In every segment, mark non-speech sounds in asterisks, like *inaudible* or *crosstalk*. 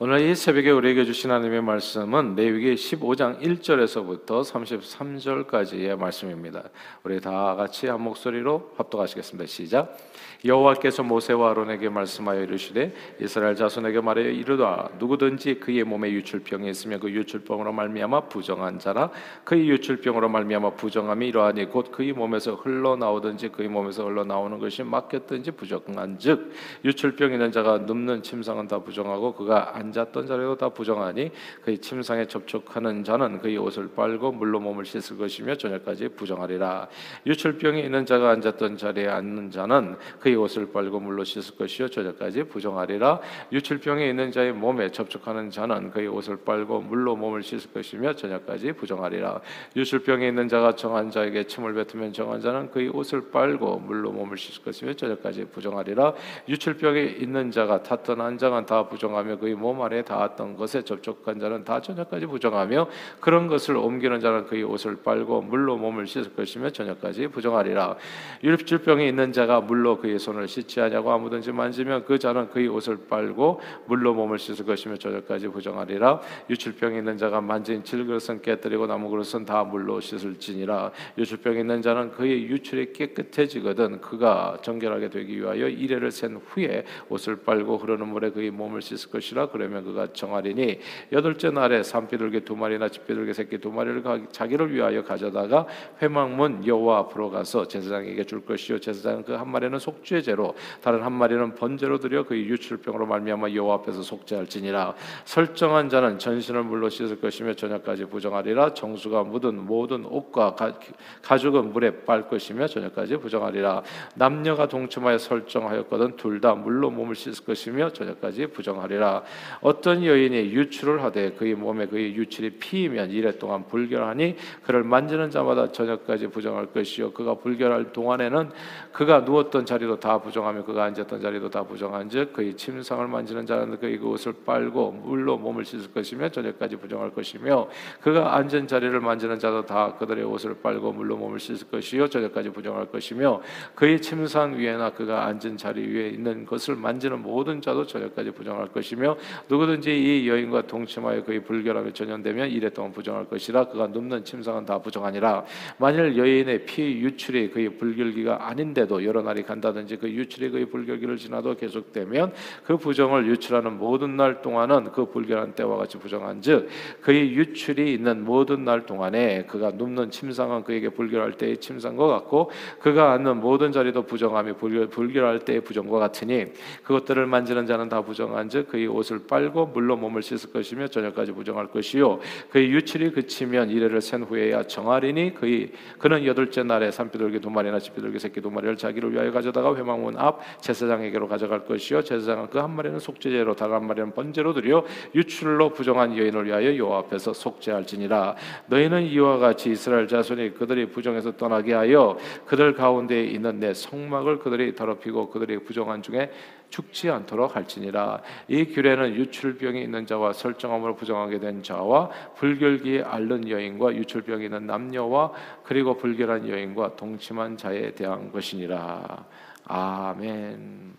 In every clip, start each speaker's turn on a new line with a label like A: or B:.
A: 오늘 이 새벽에 우리에게 주신 하나님의 말씀은 레위기 15장 1절에서부터 33절까지의 말씀입니다. 우리 다 같이 한 목소리로 합독하시겠습니다. 시작. 여호와께서 모세와 아론에게 말씀하여 이르시되 이스라엘 자손에게 말하여 이르다 누구든지 그의 몸에 유출병이 있으면 그 유출병으로 말미암아 부정한 자라 그의 유출병으로 말미암아 부정함이 이러하니 곧 그의 몸에서 흘러나오든지 그의 몸에서 흘러나오는 것이 막혔든지 부정한즉 유출병 있는 자가 눕는 침상은 다 부정하고 그가 앉았던 자리도 다 부정하니 그의 침상에 접촉하는 자는 그의 옷을 빨고 물로 몸을 씻을 것이며 저녁까지 부정하리라. 유출병이 있는 자가 앉았던 자리에 앉는 자는 그의 옷을 빨고 물로 씻을 것이요 저녁까지 부정하리라. 유출병에 있는 자의 몸에 접촉하는 자는 그의 옷을 빨고 물로 몸을 씻을 것이며 저녁까지 부정하리라. 유출병에 있는 자가 정한 자에게 침을 뱉으면 정한 자는 그의 옷을 빨고 물로 몸을 씻을 것이며 저녁까지 부정하리라. 유출병에 있는 자가 탔던 한 장은 다 부정하며 그의 몸 아래 닿았던 것에 접촉한 자는 다 저녁까지 부정하며 그런 것을 옮기는 자는 그의 옷을 빨고 물로 몸을 씻을 것이며 저녁까지 부정하리라. 유출병에 있는 자가 물로 그의 손을 씻지 하냐고 아무든지 만지면 그 자는 그의 옷을 빨고 물로 몸을 씻을 것이며 저녁까지 부정하리라. 유출병이 있는 자가 만진 질그릇은 깨뜨리고 나무 그릇은 다 물로 씻을지니라. 유출병이 있는 자는 그의 유출이 깨끗해지거든 그가 정결하게 되기 위하여 이래를 센 후에 옷을 빨고 흐르는 물에 그의 몸을 씻을 것이라 그 러면 그가 정하리니 여덟째 날에 산비둘기 두 마리나 집비둘기 새끼 두 마리를 자기를 위하여 가져다가 회막문 여호와 앞으로 가서 제사장에게 줄 것이요. 제사장은 그 한 마리는 속죄 속죄제로 다른 한 마리는 번제로 드려 그 유출병으로 말미암아 여호와 앞에서 속죄할지니라. 설정한 자는 전신을 물로 씻을 것이며 저녁까지 부정하리라. 정수가 묻은 모든 옷과 가, 죽은 물에 빨 것이며 저녁까지 부정하리라. 남녀가 동침하여 설정하였거든 둘 다 물로 몸을 씻을 것이며 저녁까지 부정하리라 어떤 여인이 유출을 하되 그의 몸에 그의 유출이 피이면 이래 동안 불결하니 그를 만지는 자마다 저녁까지 부정할 것이요. 그가 불결할 동안에는 그가 누웠던 자리도 다 부정하며 그가 앉았던 자리도 다 부정한즉 그의 침상을 만지는 자는 그의 그 옷을 빨고 물로 몸을 씻을 것이며 저녁까지 부정할 것이며 그가 앉은 자리를 만지는 자도 다 그들의 옷을 빨고 물로 몸을 씻을 것이요. 저녁까지 부정할 것이며 그의 침상 위에나 그가 앉은 자리 위에 있는 것을 만지는 모든 자도 저녁까지 부정할 것이며 누구든지 이 여인과 동침하여 그의 불결함이 전염되면 이래 동안 부정할 것이라 그가 눕는 침상은 다 부정하니라. 만일 여인의 피 유출이 그의 불결기가 아닌데도 여러 날이 간다든지 그 유출의 그 불결기를 지나도 계속되면 그 부정을 유출하는 모든 날 동안은 그 불결한 때와 같이 부정한즉 그의 유출이 있는 모든 날 동안에 그가 눕는 침상은 그에게 불결할 때의 침상과 같고 그가 앉는 모든 자리도 부정함이 불결, 불결할 때의 부정과 같으니 그것들을 만지는 자는 다 부정한즉 그의 옷을 빨고 물로 몸을 씻을 것이며 저녁까지 부정할 것이요. 그의 유출이 그치면 이래를 센 후에야 정하리니 그의 그는 여덟째 날에 산비둘기 두 마리나 집비둘기 새끼 두 마리를 자기를 위하여 가져다가 회망문 앞 제사장에게로 가져갈 것이요. 제사장은 그 한 마리는 속죄제로 다른 한 마리는 번제로 드려 유출로 부정한 여인을 위하여 여호와 앞에서 속죄할지니라. 너희는 이와 같이 이스라엘 자손이 그들이 부정해서 떠나게 하여 그들 가운데 있는 내 성막을 그들이 더럽히고 그들이 부정한 중에 죽지 않도록 할지니라 이 규례는 유출병이 있는 자와 설정함으로 부정하게 된 자와 불결기에 앓는 여인과 유출병이 있는 남녀와 그리고 불결한 여인과 동침한 자에 대한 것이니라 아멘.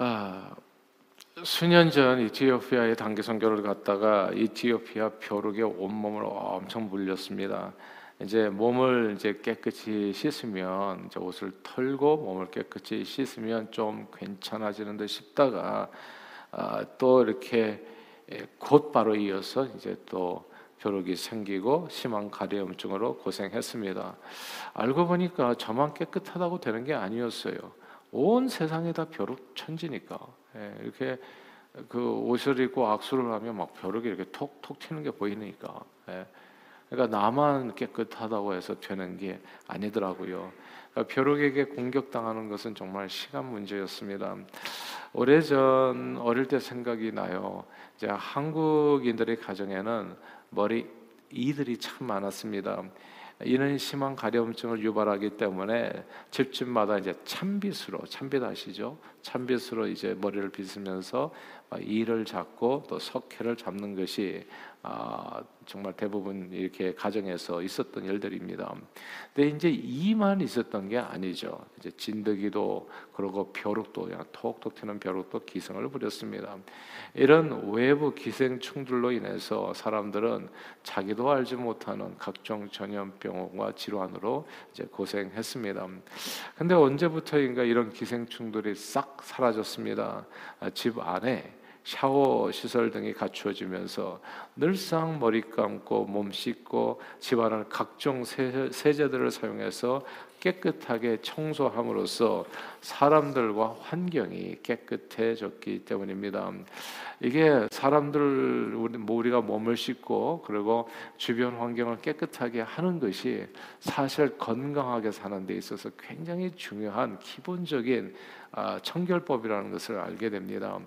A: 아, 수년 전 이티오피아에 단기 선교를 갔다가 이티오피아 벼룩에 온몸을 엄청 물렸습니다. 이제 몸을 이제 깨끗이 씻으면 이제 옷을 털고 몸을 깨끗이 씻으면 좀 괜찮아지는 듯 싶다가 아, 또 이렇게 예, 곧바로 이어서 이제 또 벼룩이 생기고 심한 가려움증으로 고생했습니다. 알고 보니까 저만 깨끗하다고 되는 게 아니었어요. 온 세상에 다 벼룩 천지니까 예, 이렇게 그 옷을 입고 악수를 하면 막 벼룩이 이렇게 톡톡 튀는 게 보이니까 예, 그러니까 나만 깨끗하다고 해서 되는 게 아니더라고요. 그러니까 벼룩에게 공격당하는 것은 정말 시간 문제였습니다. 오래전 어릴 때 생각이 나요. 이제 한국인들의 가정에는 머리 이들이 참 많았습니다. 이는 심한 가려움증을 유발하기 때문에 집집마다 이제 찬빗으로 찬빗 아시죠? 찬빗으로 이제 머리를 빗으면서 이를 잡고 또 석회를 잡는 것이 아, 정말 대부분 이렇게 가정에서 있었던 일들입니다. 근데 이제 이만 있었던 게 아니죠. 이제 진드기도 그러고 벼룩도 그냥 톡톡 튀는 벼룩도 기승을 부렸습니다. 이런 외부 기생충들로 인해서 사람들은 자기도 알지 못하는 각종 전염병과 질환으로 이제 고생했습니다. 근데 언제부터인가 이런 기생충들이 싹 사라졌습니다. 아, 집 안에 샤워 시설 등이 갖추어지면서 늘상 머리 감고 몸 씻고 집안을 각종 세제들을 사용해서 깨끗하게 청소함으로써 사람들과 환경이 깨끗해졌기 때문입니다. 이게 사람들 뭐 우리가 몸을 씻고 그리고 주변 환경을 깨끗하게 하는 것이 사실 건강하게 사는 데 있어서 굉장히 중요한 기본적인 아, 청결법이라는 것을 알게 됩니다.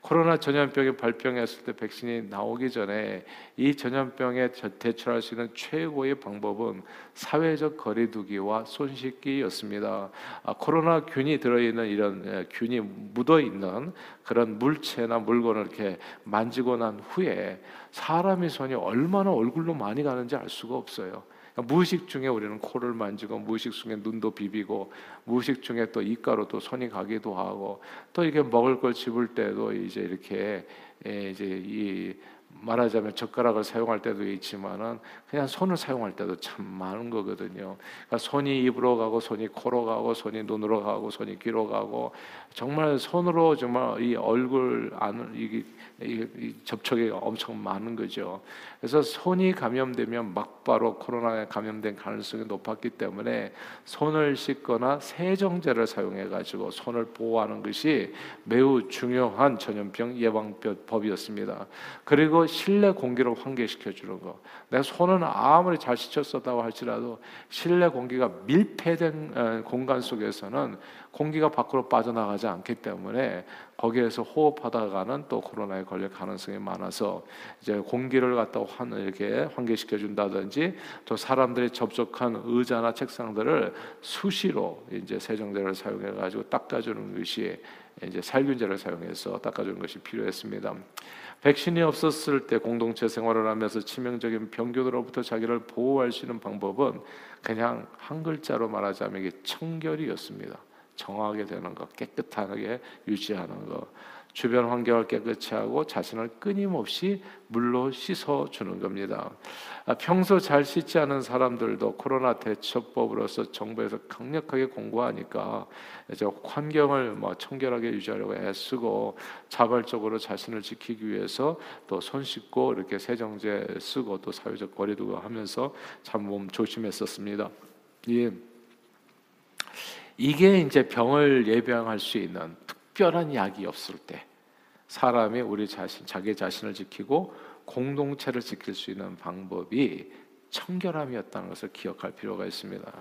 A: 코로나 전염병이 발병했을 때 백신이 나오기 전에 이 전염병에 대처할 수 있는 최고의 방법은 사회적 거리두기와 손 씻기였습니다. 아, 코로나 균이 들어있는 이런 예, 균이 묻어 있는 그런 물체나 물건을 이렇게 만지고 난 후에 사람의 손이 얼마나 얼굴로 많이 가는지 알 수가 없어요. 그러니까 무의식 중에 우리는 코를 만지고 무의식 중에 눈도 비비고 무의식 중에 또 입가로 또 손이 가기도 하고 또 이게 먹을 걸 집을 때도 이제 이렇게 예, 이제 이 말하자면 젓가락을 사용할 때도 있지만은 그냥 손을 사용할 때도 참 많은 거거든요. 그러니까 손이 입으로 가고 손이 코로 가고 손이 눈으로 가고 손이 귀로 가고 정말 손으로 정말 이 얼굴 안 이게 이, 접촉이 엄청 많은 거죠. 그래서 손이 감염되면 막바로 코로나에 감염된 가능성이 높았기 때문에 손을 씻거나 세정제를 사용해 가지고 손을 보호하는 것이 매우 중요한 전염병 예방법이었습니다. 그리고 실내 공기를 환기시켜 주는 거. 내가 손은 아무리 잘 씻었다고 할지라도 실내 공기가 밀폐된 어, 공간 속에서는 공기가 밖으로 빠져나가지 않기 때문에 거기에서 호흡하다가는 또 코로나에 걸릴 가능성이 많아서 이제 공기를 갖다 환 이렇게 환기시켜 준다든지 또 사람들이 접촉한 의자나 책상들을 수시로 이제 세정제를 사용해 가지고 닦아주는 것이 이제 살균제를 사용해서 닦아주는 것이 필요했습니다. 백신이 없었을 때 공동체 생활을 하면서 치명적인 병균으로부터 자기를 보호할 수 있는 방법은 그냥 한 글자로 말하자면 이게 청결이었습니다. 정하게 되는 것, 깨끗하게 유지하는 것, 주변 환경을 깨끗이 하고 자신을 끊임없이 물로 씻어 주는 겁니다. 아, 평소 잘 씻지 않은 사람들도 코로나 대처법으로서 정부에서 강력하게 공고하니까 이제 환경을 뭐 청결하게 유지하려고 애쓰고 자발적으로 자신을 지키기 위해서 또 손 씻고 이렇게 세정제 쓰고 또 사회적 거리두기 하면서 참 몸 조심했었습니다. 예. 이게 이제 병을 예방할 수 있는 특별한 약이 없을 때 사람이 우리 자신 자기 자신을 지키고 공동체를 지킬 수 있는 방법이 청결함이었다는 것을 기억할 필요가 있습니다.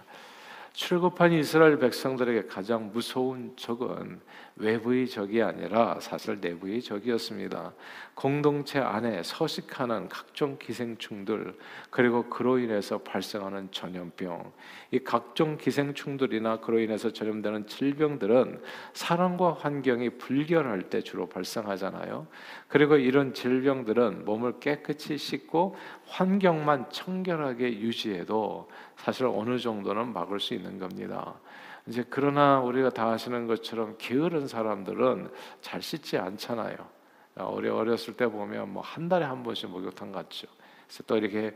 A: 출급한 이스라엘 백성들에게 가장 무서운 적은 외부의 적이 아니라 사실 내부의 적이었습니다. 공동체 안에 서식하는 각종 기생충들 그리고 그로 인해서 발생하는 전염병 이 각종 기생충들이나 그로 인해서 전염되는 질병들은 사람과 환경이 불결할 때 주로 발생하잖아요. 그리고 이런 질병들은 몸을 깨끗이 씻고 환경만 청결하게 유지해도 사실 어느 정도는 막을 수 있는 겁니다. 이제 그러나 우리가 다 아시는 것처럼 게으른 사람들은 잘 씻지 않잖아요. 우리 어렸을 때 보면 뭐 한 달에 한 번씩 목욕탕 갔죠. 그래서 또 이렇게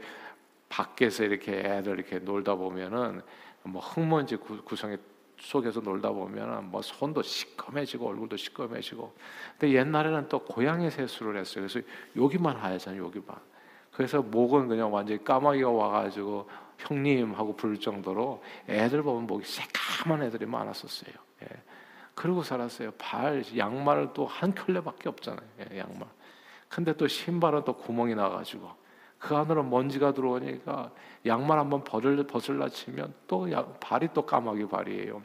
A: 밖에서 이렇게 애들 이렇게 놀다 보면은 뭐 흙먼지 구성에 속에서 놀다 보면 뭐 손도 시꺼매지고 얼굴도 시꺼매지고. 근데 옛날에는 또 고양이 세수를 했어요. 그래서 여기만 하얗잖아요. 여기만. 그래서 목은 그냥 완전히 까마귀가 와가지고 형님 하고 부를 정도로 애들 보면 목이 새까만 애들이 많았었어요. 예. 그러고 살았어요. 발 양말을 또 한 켤레밖에 없잖아요. 예, 양말. 근데 또 신발은 또 구멍이 나가지고 그 안으로 먼지가 들어오니까 양말 한번 벗을 벗을라 치면 또 야, 발이 또 까마귀 발이에요.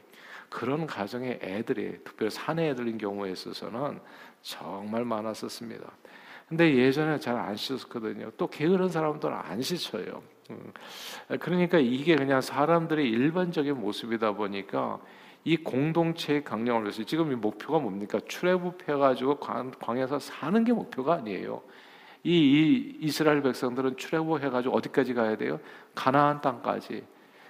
A: 그런 가정의 애들이 특별히 사내 애들인 경우에 있어서는 정말 많았었습니다. 근데 예전에 잘 안 씻었거든요. 또 게으른 사람들은 안 씻어요. 음. 그러니까 이게 그냥 사람들의 일반적인 모습이다 보니까 이 공동체의 강령을 위해서 지금 이 목표가 뭡니까? 출애굽해 가지고 광야에서 사는 게 목표가 아니에요. 이, 이 이스라엘 백성들은 출애굽해 가지고 어디까지 가야 돼요? 가나안 땅까지.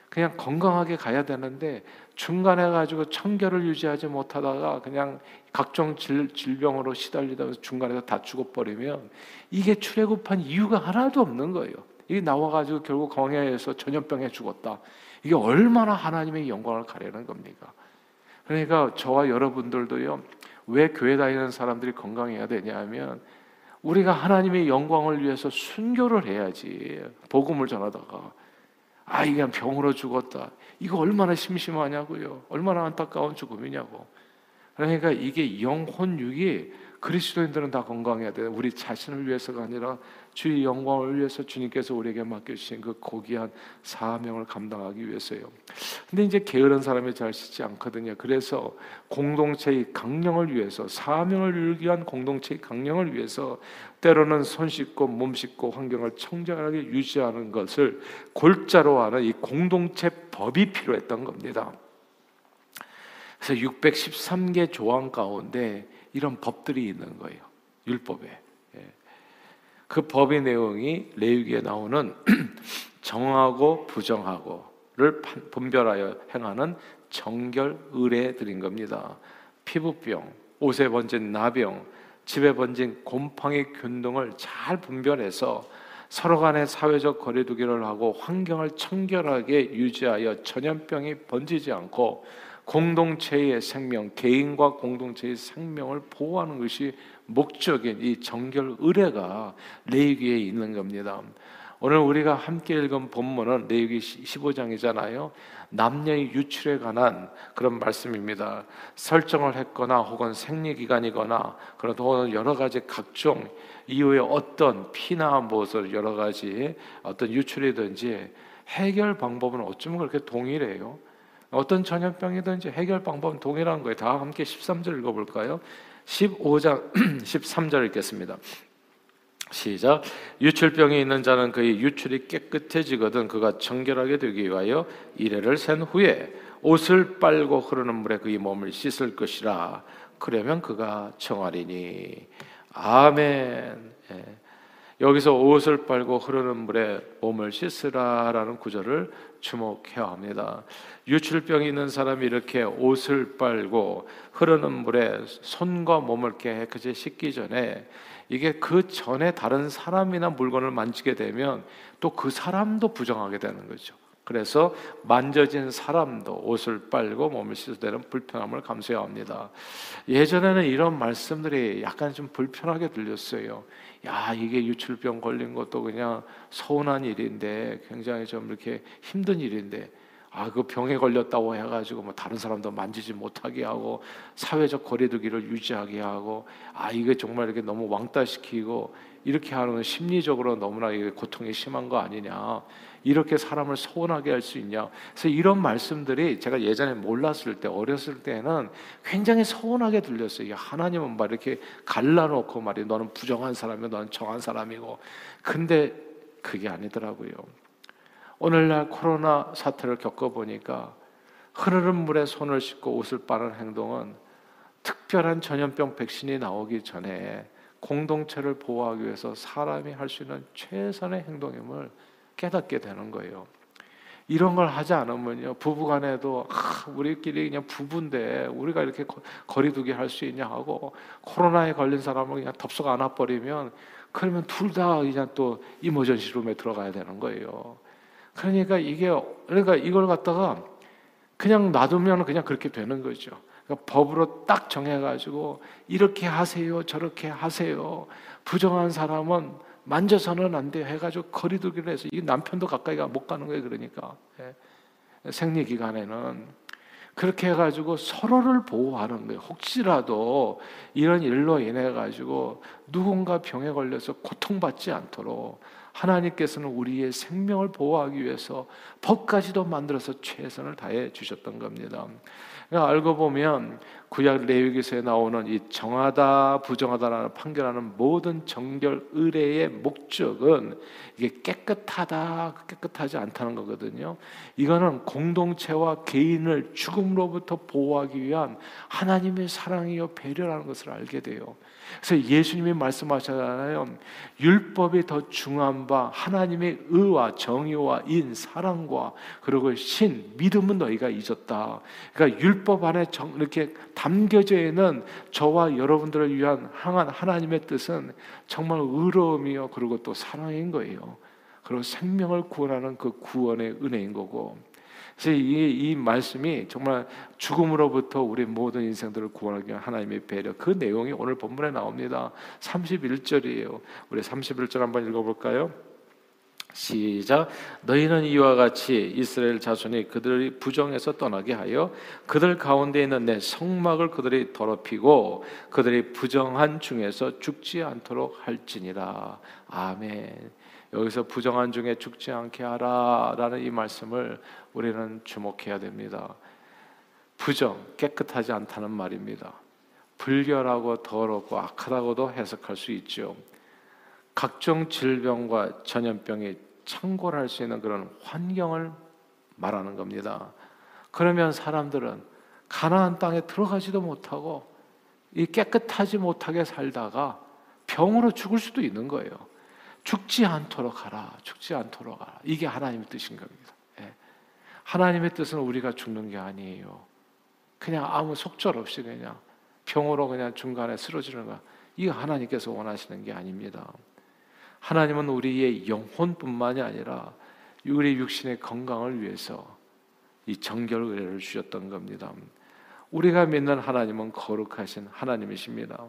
A: 그냥 건강하게 가야 되는데 중간에 가지고 청결을 유지하지 못하다가 그냥 각종 질, 질병으로 시달리다가 중간에서 다 죽어버리면 이게 출애굽한 이유가 하나도 없는 거예요. 이게 나와가지고 결국 광야에서 전염병에 죽었다. 이게 얼마나 하나님의 영광을 가려는 겁니까? 그러니까 저와 여러분들도요, 왜 교회 다니는 사람들이 건강해야 되냐면, 우리가 하나님의 영광을 위해서 순교를 해야지. 복음을 전하다가. 아, 이게 병으로 죽었다. 이거 얼마나 심심하냐고요. 얼마나 안타까운 죽음이냐고. 그러니까 이게 영혼육이 그리스도인들은 다 건강해야 돼요. 우리 자신을 위해서가 아니라 주의 영광을 위해서 주님께서 우리에게 맡겨주신 그 고귀한 사명을 감당하기 위해서요. 근데 이제 게으른 사람이 잘 씻지 않거든요. 그래서 공동체의 강령을 위해서 사명을 위한 공동체의 강령을 위해서 때로는 손 씻고 몸 씻고 환경을 청정하게 유지하는 것을 골자로 하는 이 공동체 법이 필요했던 겁니다. 그래서 613개 조항 가운데 이런 법들이 있는 거예요. 율법에. 예. 그 법의 내용이 레위기에 나오는 *clears throat* 정하고 부정하고를 분별하여 행하는 정결 의례들인 겁니다. 피부병, 옷에 번진 나병, 집에 번진 곰팡이 균등을 잘 분별해서 서로 간의 사회적 거리두기를 하고 환경을 청결하게 유지하여 전염병이 번지지 않고 공동체의 생명, 개인과 공동체의 생명을 보호하는 것이 목적인 이 정결 의례가 레위기에 있는 겁니다. 오늘 우리가 함께 읽은 본문은 레위기 15장이잖아요. 남녀의 유출에 관한 그런 말씀입니다. 설정을 했거나 혹은 생리 기간이거나 그런 여러 가지 각종 이후에 어떤 피나 무엇을 여러 가지 어떤 유출이든지 해결 방법은 어쩌면 그렇게 동일해요. 어떤 전염병이든지 해결 방법은 동일한 거예요. 다 함께 13절 읽어볼까요? 15장 13절 *clears throat* 읽겠습니다. 시작. 유출병이 있는 자는 그의 유출이 깨끗해지거든 그가 정결하게 되기 위하여 이래를 센 후에 옷을 빨고 흐르는 물에 그의 몸을 씻을 것이라. 그러면 그가 청하리니. 아멘. 예. 여기서 옷을 빨고 흐르는 물에 몸을 씻으라라는 구절을 주목해야 합니다. 유출병이 있는 사람이 이렇게 옷을 빨고 흐르는 물에 손과 몸을 깨끗이 씻기 전에 이게 그 전에 다른 사람이나 물건을 만지게 되면 또 그 사람도 부정하게 되는 거죠. 그래서 만져진 사람도 옷을 빨고 몸을 씻어야 되는 불편함을 감수해야 합니다. 예전에는 이런 말씀들이 약간 좀 불편하게 들렸어요. 야, 이게 유출병 걸린 것도 그냥 서운한 일인데 굉장히 좀 이렇게 힘든 일인데 아, 그 병에 걸렸다고 해가지고 뭐 다른 사람도 만지지 못하게 하고 사회적 거리두기를 유지하게 하고 아, 이게 정말 이렇게 너무 왕따시키고 이렇게 하는 심리적으로 너무나 고통이 심한 거 아니냐. 이렇게 사람을 서운하게 할 수 있냐. 그래서 이런 말씀들이 제가 예전에 몰랐을 때, 어렸을 때는 굉장히 서운하게 들렸어요. 하나님은 막 이렇게 갈라놓고 말이 너는 부정한 사람이고 너는 정한 사람이고. 근데 그게 아니더라고요. 오늘날 코로나 사태를 겪어보니까 흐르는 물에 손을 씻고 옷을 빠는 행동은 특별한 전염병 백신이 나오기 전에 공동체를 보호하기 위해서 사람이 할 수 있는 최선의 행동임을 깨닫게 되는 거예요. 이런 걸 하지 않으면요 부부간에도 아, 우리끼리 그냥 부부인데 우리가 이렇게 거리두기 할 수 있냐 하고 코로나에 걸린 사람을 그냥 덥석 안아버리면 그러면 둘 다 그냥 또 이머전시 룸에 들어가야 되는 거예요. 그러니까 이게 그러니까 이걸 갖다가 그냥 놔두면 그냥 그렇게 되는 거죠. 그러니까 법으로 딱 정해가지고 이렇게 하세요, 저렇게 하세요. 부정한 사람은 만져서는 안 돼 해가지고 거리두기를 해서 이 남편도 가까이가 못 가는 거예요. 그러니까 예. 생리 기간에는 그렇게 해가지고 서로를 보호하는 거예요. 혹시라도 이런 일로 인해 가지고 누군가 병에 걸려서 고통받지 않도록 하나님께서는 우리의 생명을 보호하기 위해서 법까지도 만들어서 최선을 다해 주셨던 겁니다. 그러니까 알고 보면 구약 레위기서에 나오는 이 정하다 부정하다라는 판결하는 모든 정결 의례의 목적은 이게 깨끗하다 깨끗하지 않다는 거거든요. 이거는 공동체와 개인을 죽음로부터 보호하기 위한 하나님의 사랑이요 배려라는 것을 알게 돼요. 그래서 예수님이 말씀하셨잖아요. 율법이 더 중요한 바 하나님의 의와 정의와 인 사랑과 그리고 신 믿음은 너희가 잊었다. 그러니까 율법 안에 정, 이렇게 담겨져 있는 저와 여러분들을 위한 향한 하나님의 뜻은 정말 의로움이요 그리고 또 사랑인 거예요. 그리고 생명을 구원하는 그 구원의 은혜인 거고 그래서 이, 이 말씀이 정말 죽음으로부터 우리 모든 인생들을 구원하기 위한 하나님의 배려 그 내용이 오늘 본문에 나옵니다. 31절이에요. 우리 31절 한번 읽어볼까요? 시작 너희는 이와 같이 이스라엘 자손이 그들이 부정해서 떠나게 하여 그들 가운데 있는 내 성막을 그들이 더럽히고 그들이 부정한 중에서 죽지 않도록 할지니라 아멘 여기서 부정한 중에 죽지 않게 하라라는 이 말씀을 우리는 주목해야 됩니다. 부정, 깨끗하지 않다는 말입니다. 불결하고 더럽고 악하다고도 해석할 수 있죠. 각종 질병과 전염병이 창궐할 수 있는 그런 환경을 말하는 겁니다. 그러면 사람들은 가나안 땅에 들어가지도 못하고 이 깨끗하지 못하게 살다가 병으로 죽을 수도 있는 거예요. 죽지 않도록 하라. 죽지 않도록 하라. 이게 하나님의 뜻인 겁니다. 예. 하나님의 뜻은 우리가 죽는 게 아니에요. 그냥 아무 속절 없이 그냥 병으로 그냥 중간에 쓰러지는 거. 이거 하나님께서 원하시는 게 아닙니다. 하나님은 우리의 영혼뿐만이 아니라 우리 육신의 건강을 위해서 이 정결 의뢰를 주셨던 겁니다. 우리가 믿는 하나님은 거룩하신 하나님이십니다.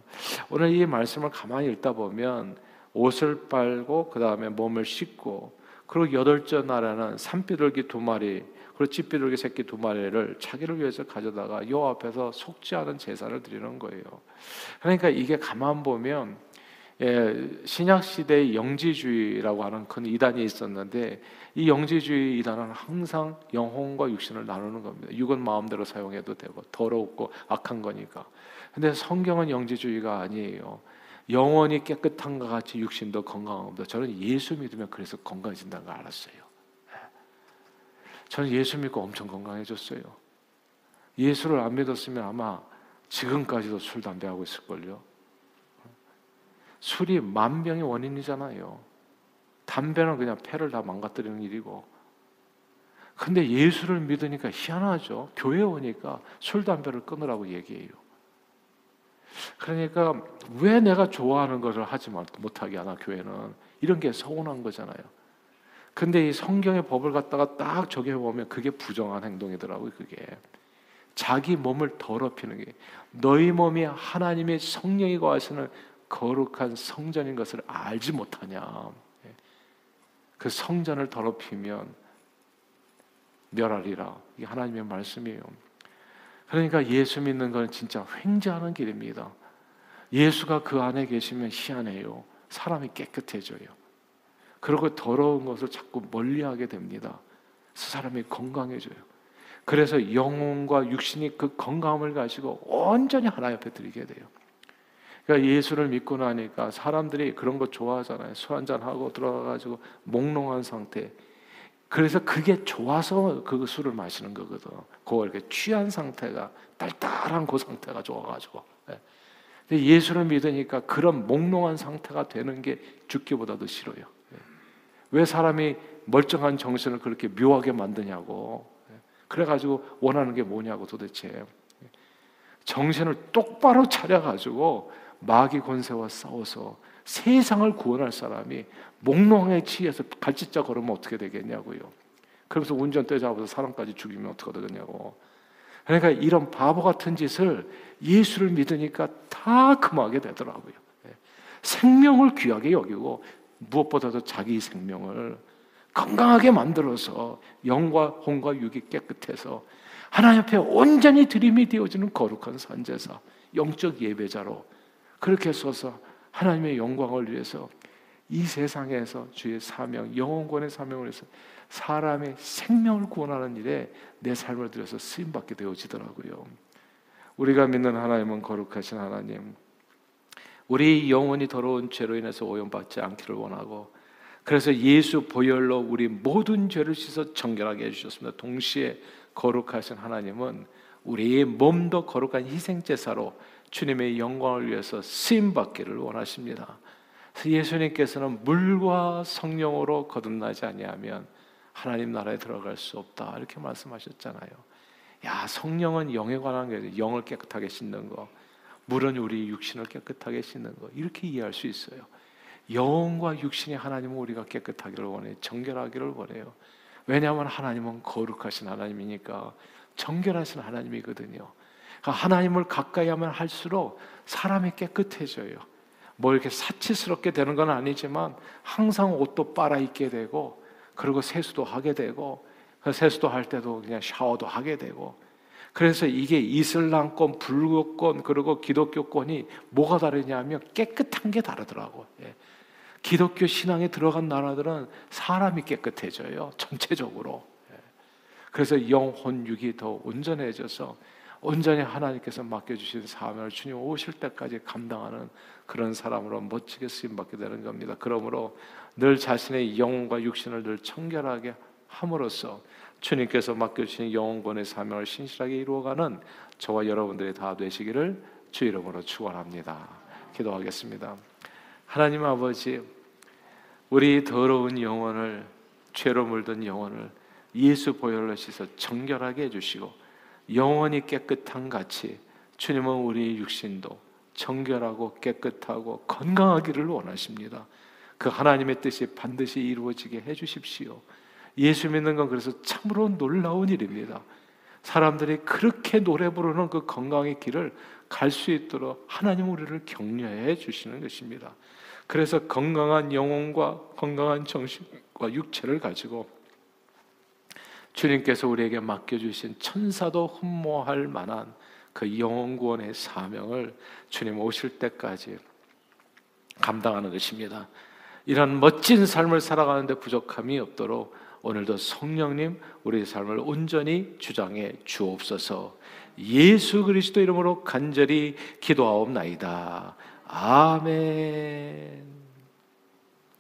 A: 오늘 이 말씀을 가만히 읽다 보면 옷을 빨고 그 다음에 몸을 씻고 그리고 여덟째 날에는 산비둘기 두 마리 그리고 집비둘기 새끼 두 마리를 자기를 위해서 가져다가 요 앞에서 속지 않은 제사를 드리는 거예요. 그러니까 이게 가만 보면 예, 신약 시대의 영지주의라고 하는 큰 이단이 있었는데 이 영지주의 이단은 항상 영혼과 육신을 나누는 겁니다. 육은 마음대로 사용해도 되고 더럽고 악한 거니까. 근데 성경은 영지주의가 아니에요. 영원히 깨끗한 것 같이 육신도 건강합니다. 저는 예수 믿으면 그래서 건강해진다는 걸 알았어요. 예. 저는 예수 믿고 엄청 건강해졌어요. 예수를 안 믿었으면 아마 지금까지도 술, 담배 하고 있을걸요. 술이 만병의 원인이잖아요. 담배는 그냥 폐를 다 망가뜨리는 일이고. 근데 예수를 믿으니까 희한하죠. 교회 오니까 술, 담배를 끊으라고 얘기해요. 그러니까 왜 내가 좋아하는 것을 하지 못하게 하나 교회는 이런 게 서운한 거잖아요. 근데 이 성경의 법을 갖다가 딱 적용해 보면 그게 부정한 행동이더라고요. 그게 자기 몸을 더럽히는 게 너희 몸이 하나님의 성령이 거하시는 거룩한 성전인 것을 알지 못하냐. 그 성전을 더럽히면 멸하리라. 이게 하나님의 말씀이에요. 그러니까 예수 믿는 건 진짜 횡재하는 길입니다. 예수가 그 안에 계시면 희한해요. 사람이 깨끗해져요. 그리고 더러운 것을 자꾸 멀리하게 됩니다. 그 사람이 건강해져요. 그래서 영혼과 육신이 그 건강함을 가지고 온전히 하나 옆에 드리게 돼요. 그러니까 예수를 믿고 나니까 사람들이 그런 거 좋아하잖아요. 술 한잔 하고 들어가가지고 몽롱한 상태. 그래서 그게 좋아서 그 술을 마시는 거거든. 그 이렇게 취한 상태가 딸딸한 그 상태가 좋아가지고. 예. 근데 예수를 믿으니까 그런 몽롱한 상태가 되는 게 죽기보다도 싫어요. 예. 왜 사람이 멀쩡한 정신을 그렇게 묘하게 만드냐고. 예. 그래가지고 원하는 게 뭐냐고 도대체. 정신을 똑바로 차려가지고 마귀 권세와 싸워서 세상을 구원할 사람이 몽롱에 취해서 갈짓자 걸으면 어떻게 되겠냐고요. 그러면서 운전대 잡아서 사람까지 죽이면 어떻게 되겠냐고. 그러니까 이런 바보 같은 짓을 예수를 믿으니까 다 금하게 되더라고요. 예. 생명을 귀하게 여기고 무엇보다도 자기 생명을 건강하게 만들어서 영과 혼과 육이 깨끗해서 하나님 앞에 온전히 드림이 되어지는 거룩한 선제사, 영적 예배자로 그렇게 서서 하나님의 영광을 위해서 이 세상에서 주의 사명, 영원권의 사명을 해서 사람의 생명을 구원하는 일에 내 삶을 들여서 쓰임 받게 되어지더라고요. 우리가 믿는 하나님은 거룩하신 하나님. 우리 영혼이 더러운 죄로 인해서 오염받지 않기를 원하고 그래서 예수 보혈로 우리 모든 죄를 씻어 정결하게 해주셨습니다. 동시에 거룩하신 하나님은 우리의 몸도 거룩한 희생 제사로 주님의 영광을 위해서 쓰임 받기를 원하십니다. 예수님께서는 물과 성령으로 거듭나지 아니하면 하나님 나라에 들어갈 수 없다 이렇게 말씀하셨잖아요. 야 성령은 영에 관한 게 영을 깨끗하게 씻는 거, 물은 우리 육신을 깨끗하게 씻는 거 이렇게 이해할 수 있어요. 영과 육신이 하나님은 우리가 깨끗하기를 원해, 정결하기를 원해요. 왜냐하면 하나님은 거룩하신 하나님이니까 정결하신 하나님이거든요. 그러니까 하나님을 가까이 하면 할수록 사람이 깨끗해져요. 뭐 이렇게 사치스럽게 되는 건 아니지만 항상 옷도 빨아 입게 되고 그리고 세수도 하게 되고 그 세수도 할 때도 그냥 샤워도 하게 되고 그래서 이게 이슬람권, 불교권 그리고 기독교권이 뭐가 다르냐면 깨끗한 게 다르더라고. 예. 기독교 신앙에 들어간 나라들은 사람이 깨끗해져요. 전체적으로. 예. 그래서 영혼 육이 더 온전해져서 온전히 하나님께서 맡겨주신 사명을 주님 오실 때까지 감당하는 그런 사람으로 멋지게 쓰임 받게 되는 겁니다. 그러므로 늘 자신의 영혼과 육신을 늘 청결하게 함으로써 주님께서 맡겨주신 영혼권의 사명을 신실하게 이루어가는 저와 여러분들이 다 되시기를 주 이름으로 축원합니다. 기도하겠습니다. 하나님 아버지, 우리 더러운 영혼을 죄로 물든 영혼을 예수 보혈로 씻어 정결하게 해주시고 영원히 깨끗한 같이 주님은 우리 육신도 정결하고 깨끗하고 건강하기를 원하십니다. 그 하나님의 뜻이 반드시 이루어지게 해 주십시오. 예수 믿는 건 그래서 참으로 놀라운 일입니다. 사람들이 그렇게 노래 부르는 그 건강의 길을 갈 수 있도록 하나님 우리를 격려해 주시는 것입니다. 그래서 건강한 영혼과 건강한 정신과 육체를 가지고 주님께서 우리에게 맡겨주신 천사도 흠모할 만한 그 영혼 구원의 사명을 주님 오실 때까지 감당하는 것입니다. 이런 멋진 삶을 살아가는데 부족함이 없도록 오늘도 성령님 우리의 삶을 온전히 주장해 주옵소서. 예수 그리스도 이름으로 간절히 기도하옵나이다. 아멘.